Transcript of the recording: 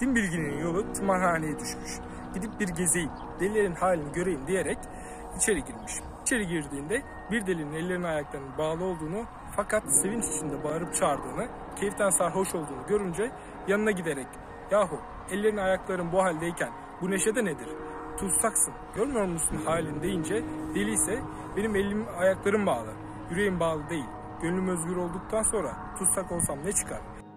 Din bilginin yolu tımarhaneye düşmüş. Gidip bir gezeyim, delilerin halini göreyim diyerek içeri girmiş. İçeri girdiğinde bir delinin ellerini ayaklarının bağlı olduğunu fakat sevinç içinde bağırıp çağırdığını, keyiften sarhoş olduğunu görünce yanına giderek ''Yahu ellerin ayakların bu haldeyken bu neşe de nedir? Tutsaksın, görmüyor musun halin?'' deyince deli ise ''Benim elim ayaklarım bağlı, yüreğim bağlı değil. Gönlüm özgür olduktan sonra tutsak olsam ne çıkar?''